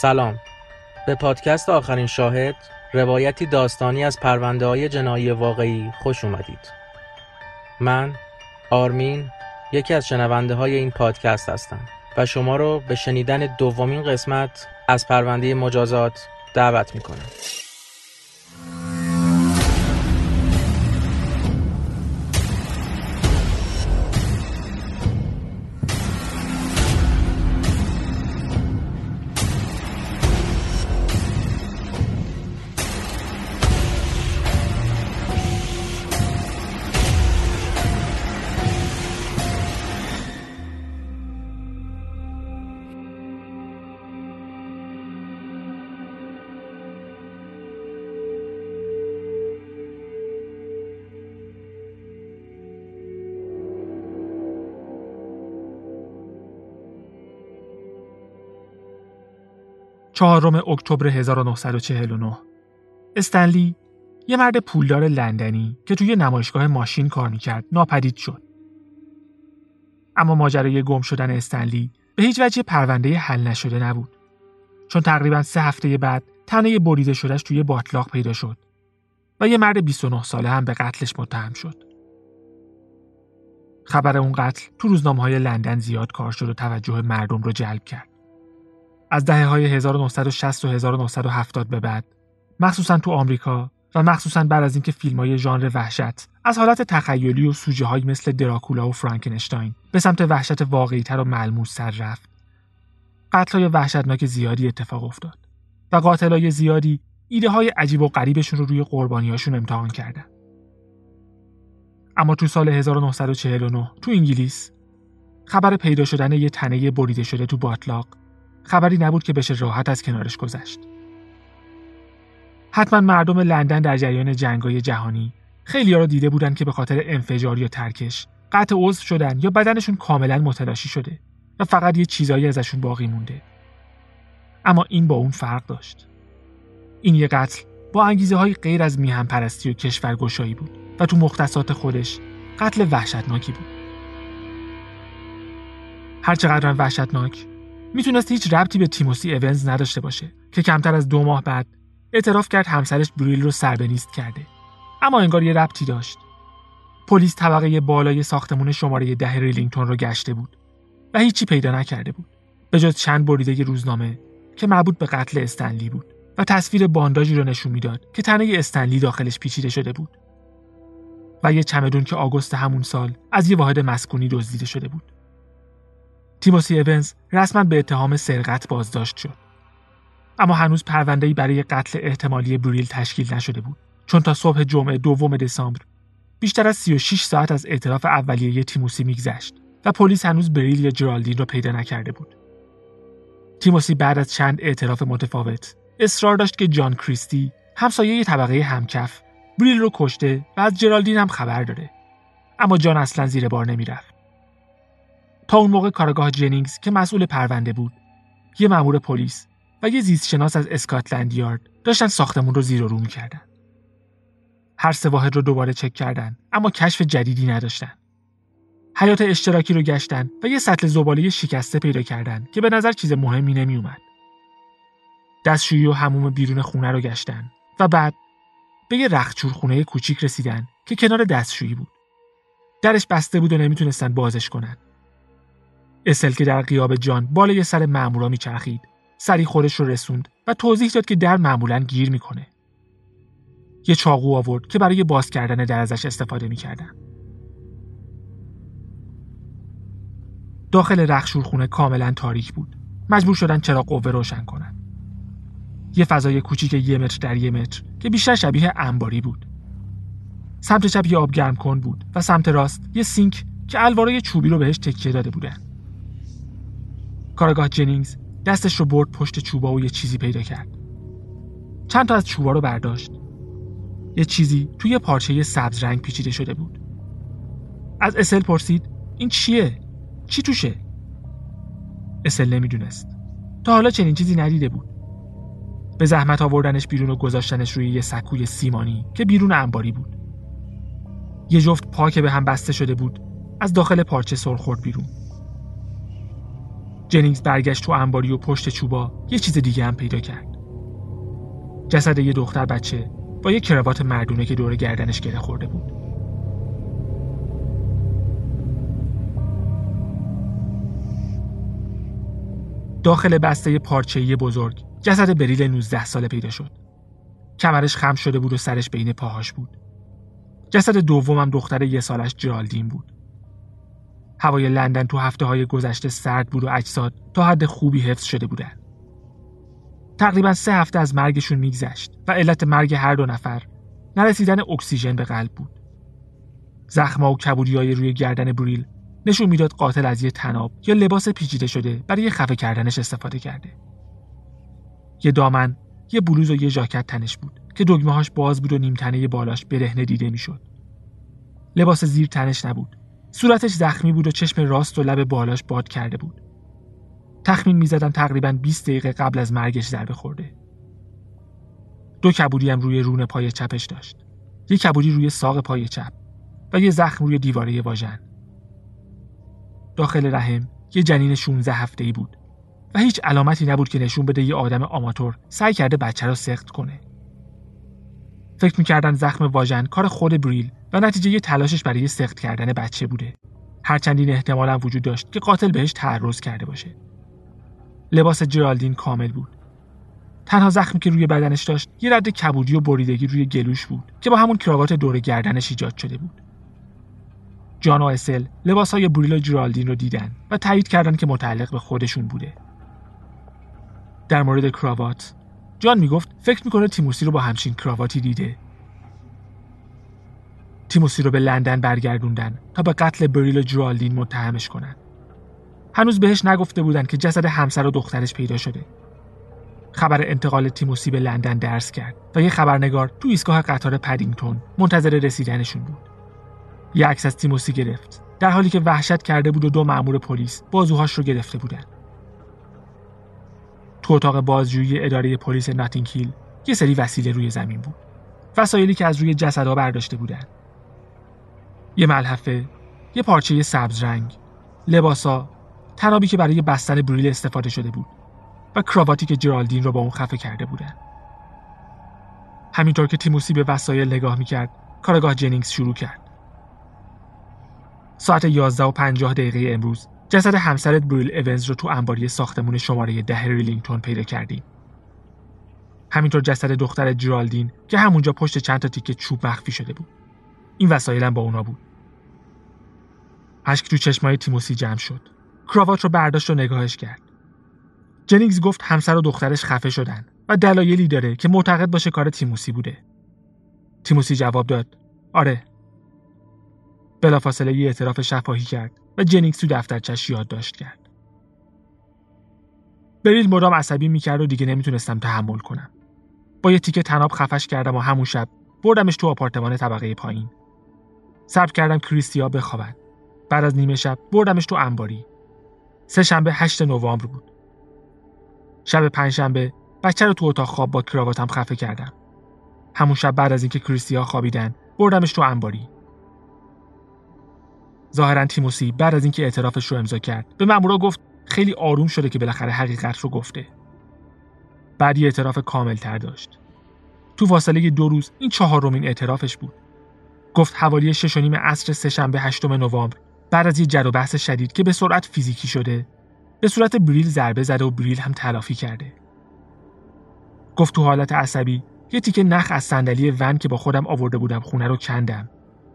سلام. به پادکست آخرین شاهد روایتی داستانی از پرونده های جنایی واقعی خوش اومدید. من آرمین یکی از شنونده های این پادکست هستم و شما رو به شنیدن دومین قسمت از پرونده مجازات دعوت می‌کنم. چهارم اکتبر 1949 استنلی یه مرد پولدار لندنی که توی نمایشگاه ماشین کار می‌کرد ناپدید شد. اما ماجرای گم شدن استنلی به هیچ وجه پرونده حل نشده نبود. چون تقریبا سه هفته بعد تنه بریده شدهش توی باطلاق پیدا شد و یه مرد 29 ساله هم به قتلش متهم شد. خبر اون قتل تو روزنامه های لندن زیاد کار شد و توجه مردم رو جلب کرد. از دهه های 1960 و 1970 به بعد. مخصوصا تو آمریکا و مخصوصا بعد از اینکه فیلم های ژانر وحشت از حالت تخیلی و سوژه های مثل دراکولا و فرانکنشتاین به سمت وحشت واقعیتر و ملموس سر رفت. قتل های وحشتناک زیادی اتفاق افتاد و قاتل های زیادی ایده های عجیب و غریبشون رو روی قربانیاشون امتحان کردن. اما تو سال 1949 تو انگلیس خبر پیدا شدن یه تنه بریده شده تو باطلاق خبری نبود که بشه راحت از کنارش گذشت. حتما مردم لندن در جریان جنگای جهانی خیلی ها رو دیده بودن که به خاطر انفجار یا ترکش قطع عضو شدن یا بدنشون کاملا متلاشی شده و فقط یه چیزایی ازشون باقی مونده. اما این با اون فرق داشت. این یه قتل با انگیزه های غیر از میهم پرستی و کشورگشایی بود و تو مختصات خودش قتل وحشتناکی بود. هرچقدر وحشتناک می‌تونست هیچ ربطی به تیموسی اونز نداشته باشه که کمتر از دو ماه بعد اعتراف کرد همسرش بریل رو سربنیست کرده. اما انگار یه ربطی داشت. پلیس طبقه بالای ساختمون شماره ده ریلینگتون رو گشته بود و هیچی پیدا نکرده بود به جز چند بریده روزنامه که مربوط به قتل استنلی بود و تصویر بانداژی رو نشون می‌داد که تنه استنلی داخلش پیچیده شده بود. و یه چمدون که آگوست همون سال از یه واحد مسکونی دزدیده شده بود. تیموسی اونز رسما به اتهام سرقت بازداشت شد. اما هنوز پرونده‌ای برای قتل احتمالی بریل تشکیل نشده بود چون تا صبح جمعه دوم دسامبر بیشتر از 36 ساعت از اعتراف اولیه تیموسی میگذشت و پلیس هنوز بریل یا جرالدین را پیدا نکرده بود. تیموسی بعد از چند اعتراف متفاوت اصرار داشت که جان کریستی همسایه طبقه همکف بریل رو کشته و از جرالدین هم خبر داره. اما جان اصلا زیر بار نمی‌رفت. تا اون موقع کارگاه جنینگز که مسئول پرونده بود. یه مأمور پلیس و یه زیستشناس از اسکاتلند یارد داشتن ساختمون رو زیر و رو می‌کردن. هر سه واحد رو دوباره چک کردن اما کشف جدیدی نداشتن. حیات اشتراکی رو گشتن و یه سطل زباله شکسته پیدا کردن که به نظر چیز مهمی نمیومد دستشویی و هموم بیرون خونه رو گشتن و بعد به یه رخچور خونه کوچیک رسیدن که کنار دستشویی بود. درش بسته بود و نمی‌تونستن بازش کنن. اسل که در قیاب جان بالای سر مامورا میچرخید. سری خورش رو رسوند و توضیح داد که در معمولا گیر می‌کنه. یه چاقو آورد که برای باز کردن در ازش استفاده می‌کردن. داخل رخشورخونه کاملا تاریک بود. مجبور شدن چرا قوه روشن کنن. یه فضای کوچیک یه متر در یه متر که بیشتر شبیه انباری بود. سمت چپ یه آب گرم کن بود و سمت راست یه سینک که الوارای چوبی رو بهش تکیه داده بودن. کارگاه جنینگز دستش رو برد پشت چوبا و یه چیزی پیدا کرد. چند تا از چوبا رو برداشت. یه چیزی توی پارچه سبز رنگ پیچیده شده بود. از اسل پرسید این چیه؟ چی توشه؟ اسل نمی‌دونست. تا حالا چنین چیزی ندیده بود. به زحمت آوردنش بیرون و گذاشتنش روی یه سکوی سیمانی که بیرون انباری بود. یه جفت پا که به هم بسته شده بود از داخل پارچه سر خورد بیرون. جنینگز برگشت تو انباری و پشت چوبا یه چیز دیگه هم پیدا کرد جسد یه دختر بچه با یه کراوات مردونه که دور گردنش گره خورده بود داخل بسته پارچه‌ای بزرگ جسد بریل 19 ساله پیدا شد. کمرش خم شده بود و سرش بین پاهاش بود. جسد دومم دختر یه سالش جرالدین بود. هوای لندن تو هفته های گذشته سرد بود و اجساد تا حد خوبی حفظ شده بودن. تقریبا سه هفته از مرگشون میگذشت و علت مرگ هر دو نفر نرسیدن اکسیژن به قلب بود. زخما و کبودی های روی گردن بریل نشون می‌داد قاتل از یه تناب یا لباس پیچیده شده برای خفه کردنش استفاده کرده. یه دامن، یه بلوز و یه ژاکت تنش بود که دگمه باز بود و نیمتنه بالاش برهنه دیده می‌شد. لباس زیر تنش نبود. صورتش زخمی بود و چشم راست و لب بالاش باد کرده بود. تخمین می‌زدن تقریبا 20 دقیقه قبل از مرگش ضربه خورده. دو کبودی هم روی رون پای چپش داشت. یه کبودی روی ساق پای چپ و یه زخم روی دیواره واژن. داخل رحم یه جنین 16 هفته ای بود و هیچ علامتی نبود که نشون بده یه آدم آماتور سعی کرده بچه رو سخت کنه. فکر می‌کردن زخم واژن کار خود بریل و نتیجه یه تلاشش برای سخت کردن بچه بوده. هرچند این احتمال وجود داشت که قاتل بهش تعرض کرده باشه. لباس جرالدین کامل بود. تنها زخمی که روی بدنش داشت یه رد کبودی و بریدگی روی گلوش بود که با همون کراوات دور گردنش ایجاد شده بود. جان و اسل لباس های بریل و جرالدین رو دیدن و تایید کردن که متعلق به خودشون بوده. در مورد کراوات جان می‌گفت فکر می‌کنه تیموسی رو با همچین کراواتی دیده. تیموسی رو به لندن برگردوندن تا به قتل بریل و جرالدین متهمش کنن. هنوز بهش نگفته بودن که جسد همسر و دخترش پیدا شده. خبر انتقال تیموسی به لندن درس کرد و یه خبرنگار تو ایستگاه قطار پدینگتون منتظر رسیدنشون بود. یه عکس از تیموسی گرفت در حالی که وحشت کرده بود و دو مأمور پلیس بازوهاش رو گرفته بودن. تو اتاق بازجویی اداره پلیس ناتینگ یه سری وسیله روی زمین بود. وسایلی که از روی جسدها برداشته بودن. یه ملحفه، یه پارچه سبز رنگ، لباسا، طنابی که برای بستن بریل استفاده شده بود و کراواتی که جرالدین رو با اون خفه کرده بودن. همینطور که تیموسی به وسایل نگاه می‌کرد، کارآگاه جنینگز شروع کرد. ساعت 11 و 50 دقیقه امروز جسد همسرت بریل اونز رو تو انباری ساختمون شماره ده ریلینگتون پیدا کردیم. همینطور جسد دختر جرالدین که همونجا پشت چند تا تیکه چوب مخفی شده بود. این وسایلم با اونا بود. اشک تو چشمای تیموسی جمع شد. کراوات رو برداشت و نگاهش کرد. جنینگز گفت همسر و دخترش خفه شدن و دلایلی داره که معتقد باشه کار تیموسی بوده. تیموسی جواب داد: آره. بلافاصله یه اعتراف شفاهی کرد و جنینگز تو دفترچش یادداشت کرد. بریل مدام عصبی می‌کرد و دیگه نمی‌تونستم تحمل کنم. با یه تیکه تناب خفش کردم و همون شب بردمش تو آپارتمان طبقه پایین. صبر کردم کریستیا بخوابد. بعد از نیمه شب بردمش تو انباری. سه شنبه 8 نوامبر بود. شب پنجشنبه بچه رو تو اتاق خواب با کراواتم خفه کردم. همون شب بعد از اینکه کریستیا خوابیدن بردمش تو انباری. ظاهرا تیموسی بعد از اینکه اعترافش رو امضا کرد به مامورا گفت خیلی آروم شده که بالاخره حقیقت رو گفته. بعد یه اعتراف کامل تر داشت. تو فاصله دو روز این چهارمین اعترافش بود. گفت حوالی شش و نیم عصر سهشنبه هشتم نوامبر بعد از یه جر و بحث شدید که به سرعت فیزیکی شده به صورت بریل ضربه زده و بریل هم تلافی کرده. گفت تو حالت عصبی یه تیکه نخ از صندلی ون که با خودم آورده بودم خونه رو کندم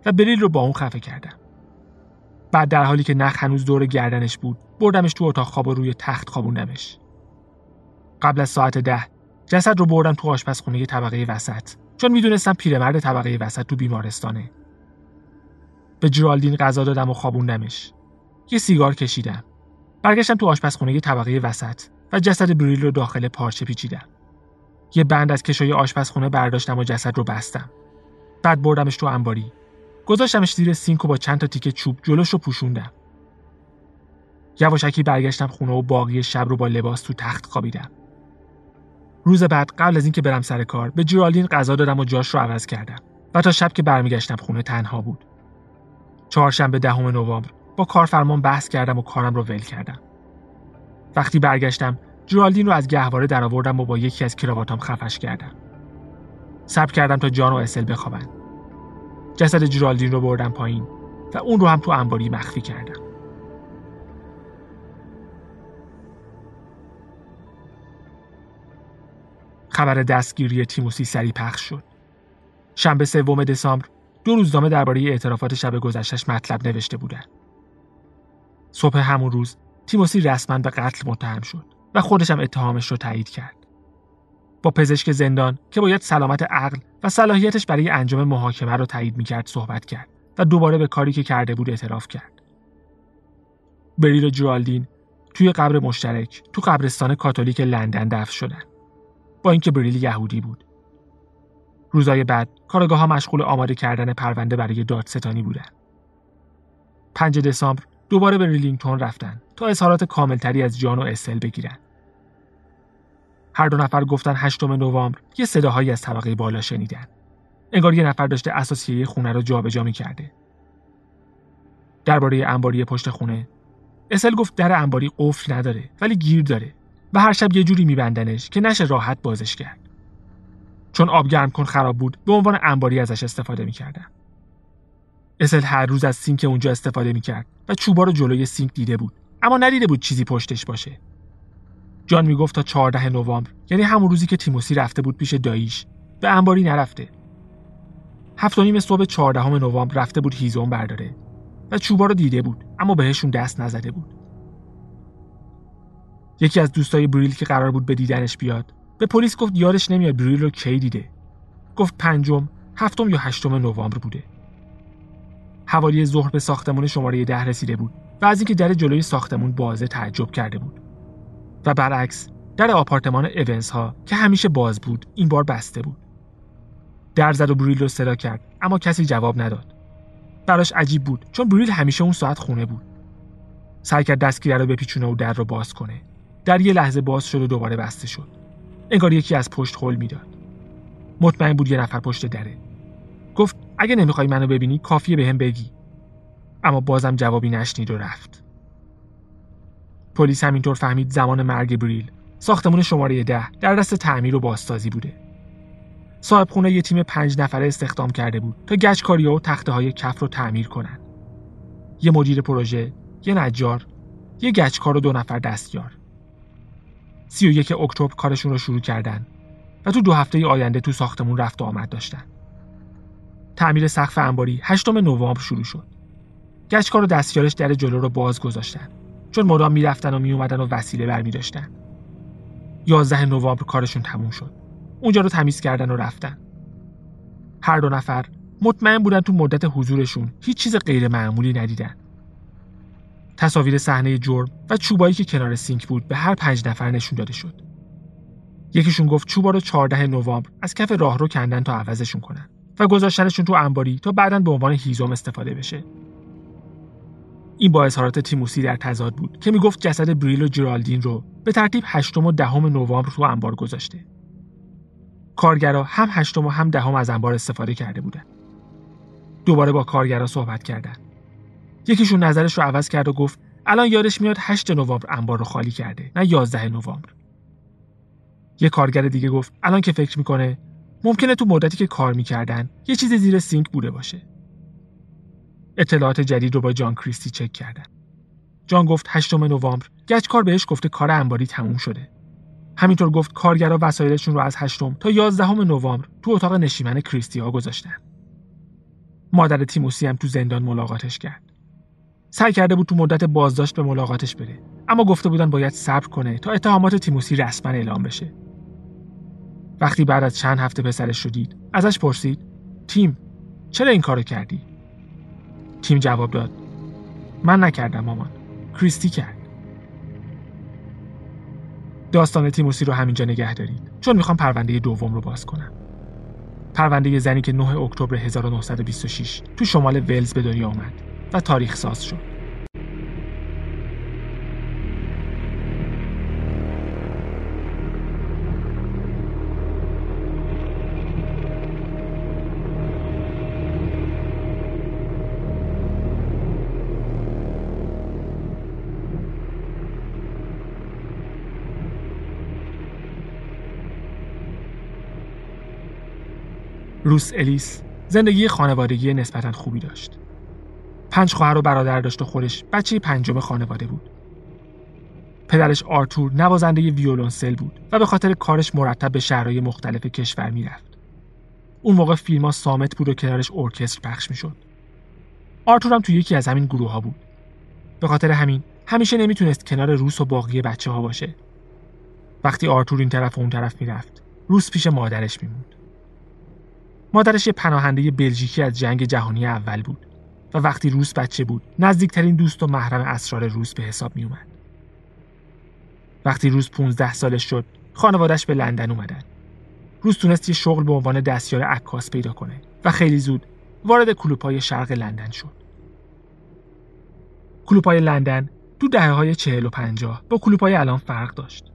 و بریل رو با اون خفه کردم. بعد در حالی که نخ هنوز دور گردنش بود بردمش تو اتاق خواب و روی تخت خوابوندمش. قبل از ساعت ده جسد رو بردم تو آشپزخونه طبقه وسط چون می‌دونستم پیرمرد طبقه وسط تو بیمارستانه. به جرالدین غذا دادم و خوابوندمش. یه سیگار کشیدم. برگشتم تو آشپزخونه طبقه وسط و جسد بریل رو داخل پارچه پیچیدم. یه بند از کشوی آشپزخونه برداشتم و جسد رو بستم. بعد بردمش تو انباری. گذاشتمش زیر سینک و با چند تا تیکه چوب جلوش رو پوشوندم. یواشکی برگشتم خونه و باقی شب رو با لباس تو تخت خوابیدم. روز بعد قبل از اینکه برم سر کار به جرالین غذا دادم و جاش رو عوض کردم و تا شب که برمیگشتم خونه تنها بود. چهارشنبه دهم نوامبر با کارفرمان بحث کردم و کارم رو ول کردم. وقتی برگشتم جرالدین رو از گهواره درآوردم و با یکی از کراواتام خفش کردم. صبر کردم تا جان و اسل بخوابن. جسد جرالدین رو بردم پایین و اون رو هم تو انباری مخفی کردم خبر دستگیری تیموسی سری پخش شد. شنبه سوم دسامبر دو روزنامه درباره اعترافات شب گذشتش مطلب نوشته بودند. صبح همون روز تیموسی رسما به قتل متهم شد و خودش هم اتهامش رو تایید کرد. با پزشک زندان که باید سلامت عقل و صلاحیتش برای انجام محاکمه رو تایید می‌کرد صحبت کرد و دوباره به کاری که کرده بود اعتراف کرد. بریل و جرالدین توی قبر مشترک تو قبرستان کاتولیک لندن دفن شدند. با اینکه بریل یهودی بود. روزای بعد کارآگاه ها مشغول آماده کردن پرونده برای دادستانی بودن. 5 دسامبر دوباره به ریلینگتون رفتن تا اظهارات کاملتری از جان و اسل بگیرن. هر دو نفر گفتن هشتم نوامبر یه صداهایی از طبقه بالا شنیدن. انگار یه نفر داشته اثاثیه خونه رو جابجا می‌کرده. درباره انباری پشت خونه اسل گفت در انباری قفل نداره ولی گیر داره و هر شب یه جوری میبندنش که نشه راحت بازش کرد. چون آب گرم کن خراب بود به عنوان انباری ازش استفاده می‌کردن. اسل هر روز از سینک اونجا استفاده می‌کرد و چوبا رو جلوی سینک دیده بود اما ندیده بود چیزی پشتش باشه. جان می‌گفت تا 14 نوامبر یعنی همون روزی که تیموسی رفته بود پیش داییش. به انباری نرفته. هفت نیم صبح 14 نوامبر رفته بود هیزم برداره. و چوبا رو دیده بود اما بهشون دست نزده بود. یکی از دوستای بریل که قرار بود به دیدنش بیاد به پلیس گفت یادش نمیاد بریل رو کی دیده. گفت پنجم هفتم یا هشتم نوامبر بوده. حوالی ظهر به ساختمون شماره ده رسیده بود و از اینکه در جلوی ساختمون بازه تعجب کرده بود. و برعکس در آپارتمان اونس ها که همیشه باز بود این بار بسته بود. در زد و بریل رو صدا کرد اما کسی جواب نداد. براش عجیب بود چون بریل همیشه اون ساعت خونه بود. سعی کرد دستگیره رو بپیچونه و در رو باز کنه. در یه لحظه باز شد و دوباره بسته شد. انگار یکی از پشت خل می‌داد. مطمئن بود یه نفر پشت دره. گفت اگه نمی‌خوای منو ببینی کافیه به هم بگی. اما بازم جوابی نشنید و رفت. پلیس همینطور فهمید زمان مرگ بریل ساختمون شماره ده در دست تعمیر و بازسازی بوده صاحب خونه یه تیم پنج نفره استخدام کرده بود تا گچکاری و تخته های کف رو تعمیر کنن یه مدیر پروژه یه نجار یه گچکار و دو نفر دستیار 31 اکتبر کارشون رو شروع کردن و تو دو هفته آینده تو ساختمون رفت و آمد داشتن. تعمیر سقف انباری 8 نوامبر شروع شد. گچکار و دستیارش در جلو رو باز گذاشتن چون مدام می‌رفتن و میومدن و وسیله برمی داشتن. 11 نوامبر کارشون تموم شد. اونجا رو تمیز کردن و رفتن. هر دو نفر مطمئن بودن تو مدت حضورشون هیچ چیز غیر معمولی ندیدن. تصاویر صحنه جرم و چوبایی که کنار سینک بود به هر پنج نفر نشون داده شد. یکیشون گفت چوبا رو 14 نوامبر از کف راهرو کندن تا عوضشون کنن و گذاشتنشون تو انباری تا بعدا به عنوان هیزم استفاده بشه. این با اظهارات تیموسی در تضاد بود که می‌گفت جسد بریل و جرالدین رو به ترتیب 8 و دهم نوامبر تو انبار گذاشته. کارگرا هم هشتم و هم دهم از انبار استفاده کرده بودن. دوباره با کارگرا صحبت کردن. یکیشون نظرش رو عوض کرد و گفت الان یادش میاد 8 نوامبر انبار رو خالی کرده نه 11 نوامبر یه کارگر دیگه گفت الان که فکر می‌کنه ممکنه تو مدتی که کار می‌کردن یه چیز زیر سینک بوده باشه اطلاعات جدید رو با جان کریستی چک کردن. جان گفت 8 نوامبر. گچکار بهش گفته کار انباری تموم شده. همینطور گفت کارگرا وسایلشون رو از 8 تا 11 نوامبر تو اتاق نشیمن کریستی ها گذاشتن. مادر تیموسی هم تو زندان ملاقاتش کرد. سعی کرده بود تو مدت بازداشت به ملاقاتش بره اما گفته بودن باید صبر کنه تا اتهامات تیموسی رسما اعلام بشه. وقتی بعد از چند هفته پسرش رو دید ازش پرسید تیم چرا این کارو کردی؟ تیم جواب داد. من نکردم مامان. کریستی کرد. داستان تیموسی رو همینجا نگه دارید. چون می‌خوام پرونده دوم رو باز کنم. پرونده زنی که 9 اکتبر 1926 تو شمال ولز به دنیا آمد و تاریخ ساز شد. روس الیس زندگی خانوادگی نسبتا خوبی داشت. پنج خواهر و برادر داشت و خودش بچه پنجم خانواده بود. پدرش آرتور نوازنده ویولونسل بود و به خاطر کارش مرتب به شهرهای مختلف کشور می‌رفت. اون موقع فیلم سامت بود و کنارش ارکستر پخش می‌شد. آرتور هم تو یکی از همین گروه ها بود. به خاطر همین همیشه نمی‌تونست کنار روس و باقی بچه ها باشه. وقتی آرتور این طرف و اون طرف می‌رفت، روس پیش مادرش میموند. مادرش یه پناهنده بلژیکی از جنگ جهانی اول بود و وقتی روس بچه بود نزدیکترین دوست و محرم اسرار روس به حساب می اومد. وقتی روز 15 سالش شد خانوادش به لندن اومدن. روز تونست یه شغل به عنوان دستیار عکاس پیدا کنه و خیلی زود وارد کلوپای شرق لندن شد. کلوپای لندن تو دهه های چهل و پنجاه با کلوپای الان فرق داشت.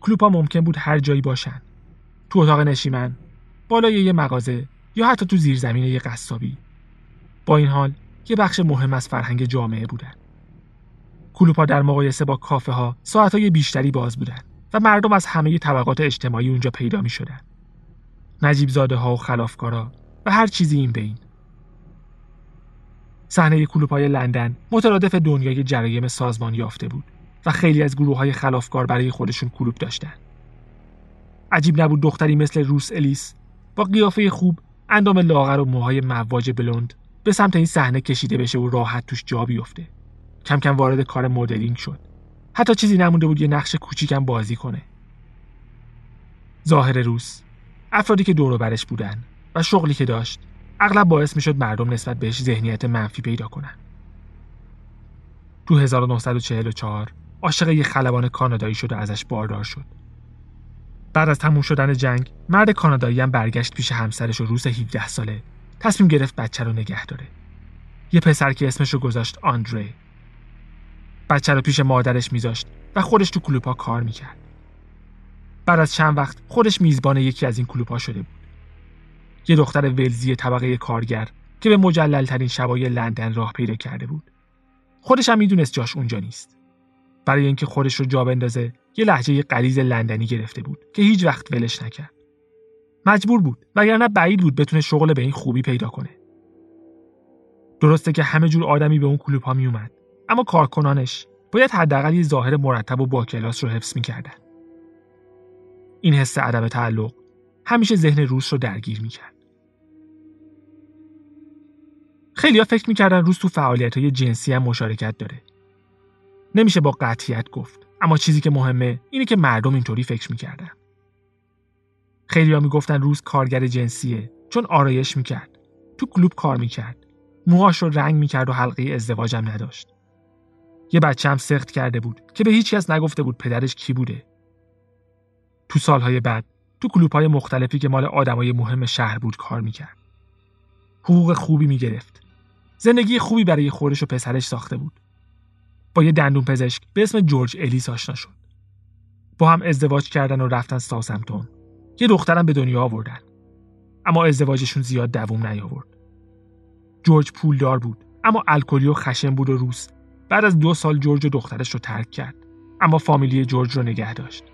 کلوپا ممکن بود هر جایی باشن. تو اتاق نشیمن، بالای یه مغازه یا حتی تو زیرزمین یه قصابی با این حال یه بخش مهم از فرهنگ جامعه بودن کلوپا در مقایسه با کافه ها ساعت های بیشتری باز بودن و مردم از همه طبقات اجتماعی اونجا پیدا می شدن. نجیب زاده ها و خلافکارا و هر چیزی این بین. صحنه کلوپای لندن مترادف دنیای جرایم سازمان یافته بود و خیلی از گروه های خلافکار برای خودشون کلوب داشتن. عجیب نبود دختری مثل روس الیس با قیافه خوب اندام لاغر و موهای مواج بلند به سمت این صحنه کشیده بشه و راحت توش جا بیفته. کم کم وارد کار مدلینگ شد. حتی چیزی نمونده بود یه نقش کوچیکم بازی کنه. ظاهر روس افرادی که دور برش بودن و شغلی که داشت اغلب باعث می‌شد مردم نسبت بهش ذهنیت منفی پیدا کنن. تو 1944 عاشق یه خلبان کانادایی شد و ازش باردار شد. بعد از تموم شدن جنگ مرد کانادایی هم برگشت پیش همسرش و روز 17 ساله. تصمیم گرفت بچه رو نگه داره. یه پسر که اسمش رو گذاشت آندری. بچه رو پیش مادرش میذاشت و خودش تو کلوپا کار می‌کرد. بعد از چند وقت خودش میزبان یکی از این کلوپا شده بود. یه دختر ولزی طبقه کارگر که به مجلل ترین شبای لندن راه پیدا کرده بود. خودش هم می‌دونست جاش اونجا نیست. برای اینکه خودش رو جا بندازه یه لحجه قلیز لندنی گرفته بود که هیچ وقت ولش نکرد. مجبور بود وگرنه بعید بود بتونه شغل به این خوبی پیدا کنه. درسته که همه جور آدمی به اون کلوپ ها می اومد اما کارکنانش باید حداقل یه ظاهر مرتب و با کلاس رو حفظ می‌کردن. این حس عدم تعلق همیشه ذهن روس رو درگیر می‌کرد. خیلیا فکر می‌کردن روس تو فعالیت های جنسی هم مشارکت داره. نمیشه با قطعیت گفت. اما چیزی که مهمه اینه که مردم اینطوری فکر می‌کردن. خیلی ها می‌گفتن روز کارگر جنسیه چون آرایش می‌کرد. تو کلوب کار می‌کرد. موهاش رو رنگ می‌کرد و حلقه ازدواجم نداشت. یه بچه هم سخت کرده بود که به هیچ کس نگفته بود پدرش کی بوده. تو سالهای بعد تو کلوب های مختلفی که مال آدمای مهم شهر بود کار می‌کرد. حقوق خوبی می‌گرفت. زندگی خوبی برای خودش و پسرش ساخته بود. با یه دندون پزشک به اسم جورج الیس آشنا شد. با هم ازدواج کردن و رفتن ساسمتون. یه دخترم به دنیا آوردن. اما ازدواجشون زیاد دووم نیاورد. جورج پولدار بود اما الکلی و خشن بود و روس بعد از دو سال جورج و دخترش رو ترک کرد اما فامیلی جورج رو نگه داشت.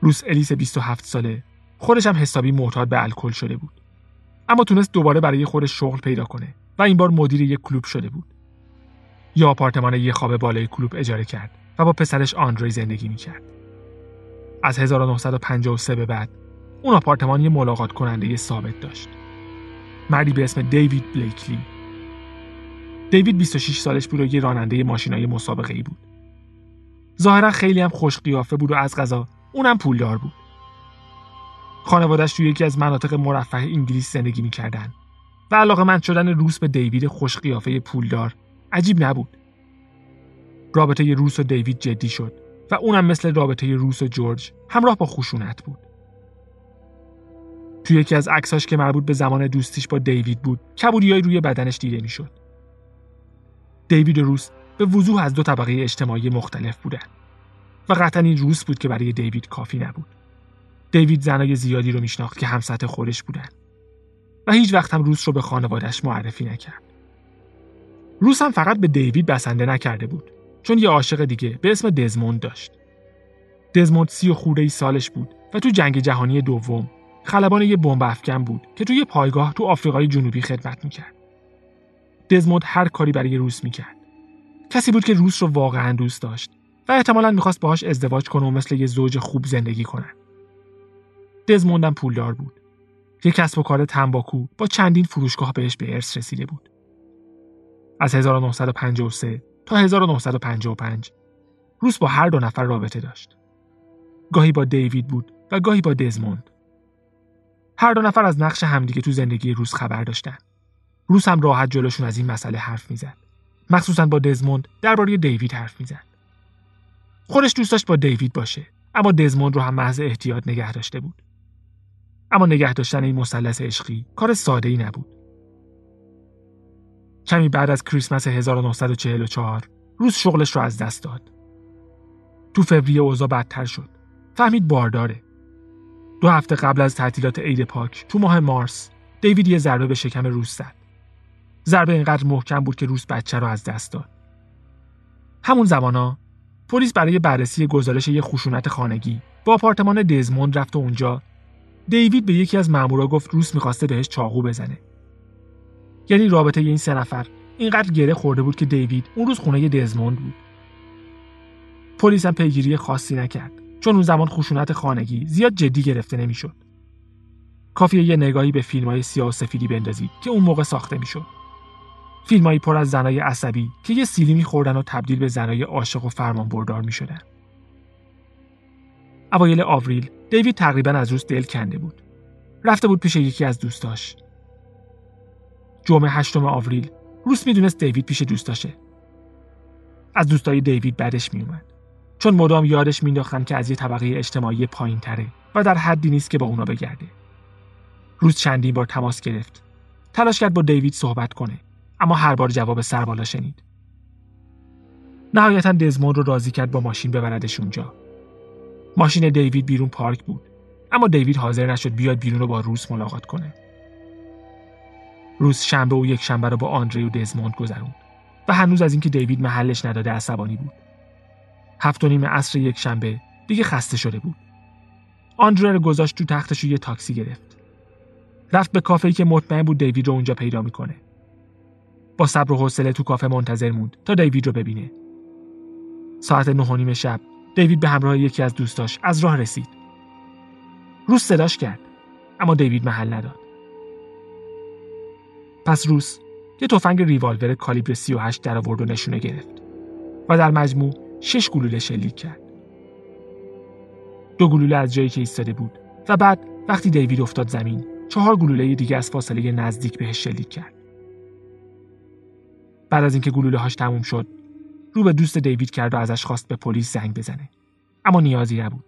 روس الیس 27 ساله خودش هم حسابی معتاد به الکل شده بود. اما تونست دوباره برای خودش شغل پیدا کنه و این بار مدیر یک کلوب شده بود. یا آپارتمان یه خواب بالای کلوب اجاره کرد و با پسرش آندری زندگی می‌کرد. از 1953 به بعد اون آپارتمان یه ملاقات کننده ثابت داشت. مردی به اسم دیوید بلیکلی. دیوید 26 سالش بود و یه راننده ماشینای مسابقه ای بود. ظاهرا خیلی هم خوش قیافه بود و از غذا اونم پولدار بود. خانوادش توی یکی از مناطق مرفه انگلیس زندگی می‌کردن و علاقه من شدن روس به دیوید خوش قیافه پولدار عجیب نبود. رابطه روس و دیوید جدی شد و اونم مثل رابطه روس و جورج همراه با خشونت بود. توی یکی از عکساش که مربوط به زمان دوستیش با دیوید بود، کبودیای روی بدنش دیده می‌شد. دیوید و روس به وضوح از دو طبقه اجتماعی مختلف بودن و قطعا این روس بود که برای دیوید کافی نبود. دیوید زنای زیادی رو میشناخت که همسط خودش بودن و هیچ وقت هم روس رو به خانوادش معرفی نکرد. روس هم فقط به دیوید بسنده نکرده بود چون یه عاشق دیگه به اسم دزموند داشت. دزموند سی و خورده ای سالش بود و تو جنگ جهانی دوم خلبان یه بمب افکن بود که توی پایگاه تو آفریقای جنوبی خدمت می‌کرد. دزموند هر کاری برای روس می‌کرد. کسی بود که روس رو واقعا دوست داشت و احتمالا می‌خواست باهاش ازدواج کنه و مثل یه زوج خوب زندگی کنن. دزموندم پولدار بود. یک کسب و کار تنباکو با چندین فروشگاه بهش به ارث رسیده بود. از 1953 تا 1955 روس با هر دو نفر رابطه داشت. گاهی با دیوید بود و گاهی با دزموند. هر دو نفر از نقش همدیگه تو زندگی روس خبر داشتن. روس هم راحت جلوشون از این مسئله حرف می‌زد. مخصوصا با دزموند درباره دیوید حرف می‌زد. خودش دوست داشت با دیوید باشه اما دزموند رو هم محض احتیاط نگه داشته بود. اما نگه داشتن این مثلث عشقی کار ساده ای نبود. کمی بعد از کریسمس 1944 روز شغلش رو از دست داد. تو فوریه اوضاع بدتر شد. فهمید بارداره. دو هفته قبل از تعطیلات عید پاک تو ماه مارس دیوید یه ضربه به شکم روس زد. ضربه اینقدر محکم بود که روس بچه رو از دست داد. همون زمانا پلیس برای بررسی گزارش یه خشونت خانگی با آپارتمان دزموند رفت و اونجا دیوید به یکی از مامورا گفت روس می‌خواسته بهش چاقو بزنه. یعنی رابطه این سه نفر اینقدر گره خورده بود که دیوید اون روز خونه دزموند بود. پلیس هم پیگیری خاصی نکرد چون اون زمان خشونت خانگی زیاد جدی گرفته نمی‌شد. کافیه یه نگاهی به فیلم های سیاه و سفیدی بندازید که اون موقع ساخته می‌شد. فیلمایی پر از زنای عصبی که یه سیلی میخوردن و تبدیل به زنای عاشق و فرمان بردار می‌شدن. اوایل آوریل دیوید تقریبا از روز دل کنده بود. رفته بود پیش یکی از دوستاش. جمعه هشتم آوریل روس می‌دونست دیوید پیش دوستاشه. از دوستای دیوید بعدش میومد. چون مدام یادش مینداختن که از یه طبقه اجتماعی پایین تره و در حدی نیست که با اونا بگرده. روز چندین بار تماس گرفت. تلاش کرد با دیوید صحبت کنه اما هر بار جواب سربالا شنید. نهایتا دزموند رو راضی کرد با ماشین ببردش اونجا. ماشین دیوید بیرون پارک بود اما دیوید حاضر نشد بیاد بیرون رو با روس ملاقات کنه. روز شنبه و یک شنبه رو با آندری و دزموند گذروند و هنوز از اینکه دیوید محلش نداده عصبانی بود. هفت و نیم عصر یک شنبه دیگه خسته شده بود. آندره رو گذاشت تو تختش و یه تاکسی گرفت. رفت به کافه‌ای که مطمئن بود دیوید رو اونجا پیدا می‌کنه. با صبر و حوصله تو کافه منتظر موند تا دیوید رو ببینه. ساعت نه نیم شب دیوید به همراه یکی از دوستاش از راه رسید. روس صداش کرد اما دیوید محل نداد. پس روس یه تفنگ ریوالور کالیبر 38 در آورد و نشونه گرفت و در مجموع شش گلوله شلیک کرد. دو گلوله از جایی که ایستاده بود و بعد وقتی دیوید افتاد زمین چهار گلوله دیگه از فاصله نزدیک بهش شلیک کرد. بعد از اینکه گلوله هاش تموم شد رو به دوست دیوید کرد و ازش خواست به پلیس زنگ بزنه اما نیازی نبود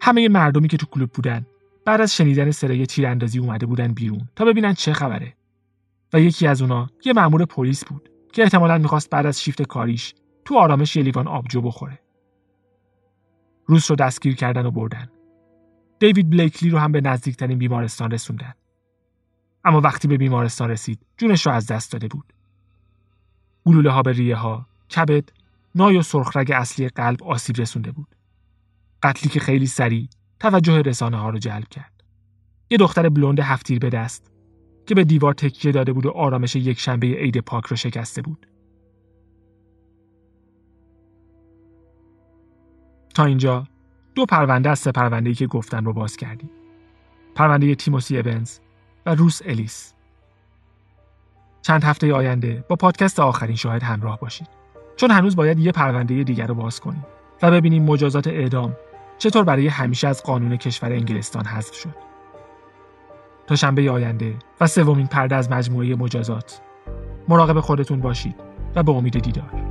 همه مردمی که تو کلوب بودن بعد از شنیدن صدای تیراندازی اومده بودن بیرون تا ببینن چه خبره و یکی از اونا یه مأمور پلیس بود که احتمالا می‌خواست بعد از شیفت کاریش تو آرامش یه لیوان آبجو بخوره روس رو دستگیر کردن و بردن دیوید بلیکلی رو هم به نزدیکترین بیمارستان رسوندن اما وقتی به بیمارستان رسید جونش رو از دست داده بود گلوله ها به ریه ها، کبد، نای و سرخرگ اصلی قلب آسیب رسونده بود. قتلی که خیلی سریع توجه رسانه ها رو جلب کرد. یه دختر بلوند هفتیر به دست که به دیوار تکیه داده بود و آرامش یک شنبه عید پاک را شکسته بود. تا اینجا دو پرونده از سه پرونده‌ای که گفتن رو باز کردیم. پرونده تیموسی ابنز و روس الیس. چند هفته آینده با پادکست آخرین شاهد همراه باشید. چون هنوز باید یه پرونده دیگر رو باز کنیم و ببینیم مجازات اعدام چطور برای همیشه از قانون کشور انگلستان حذف شد. تا شنبه آینده و سومین پرده از مجموعه مجازات. مراقب خودتون باشید و به با امید دیدار.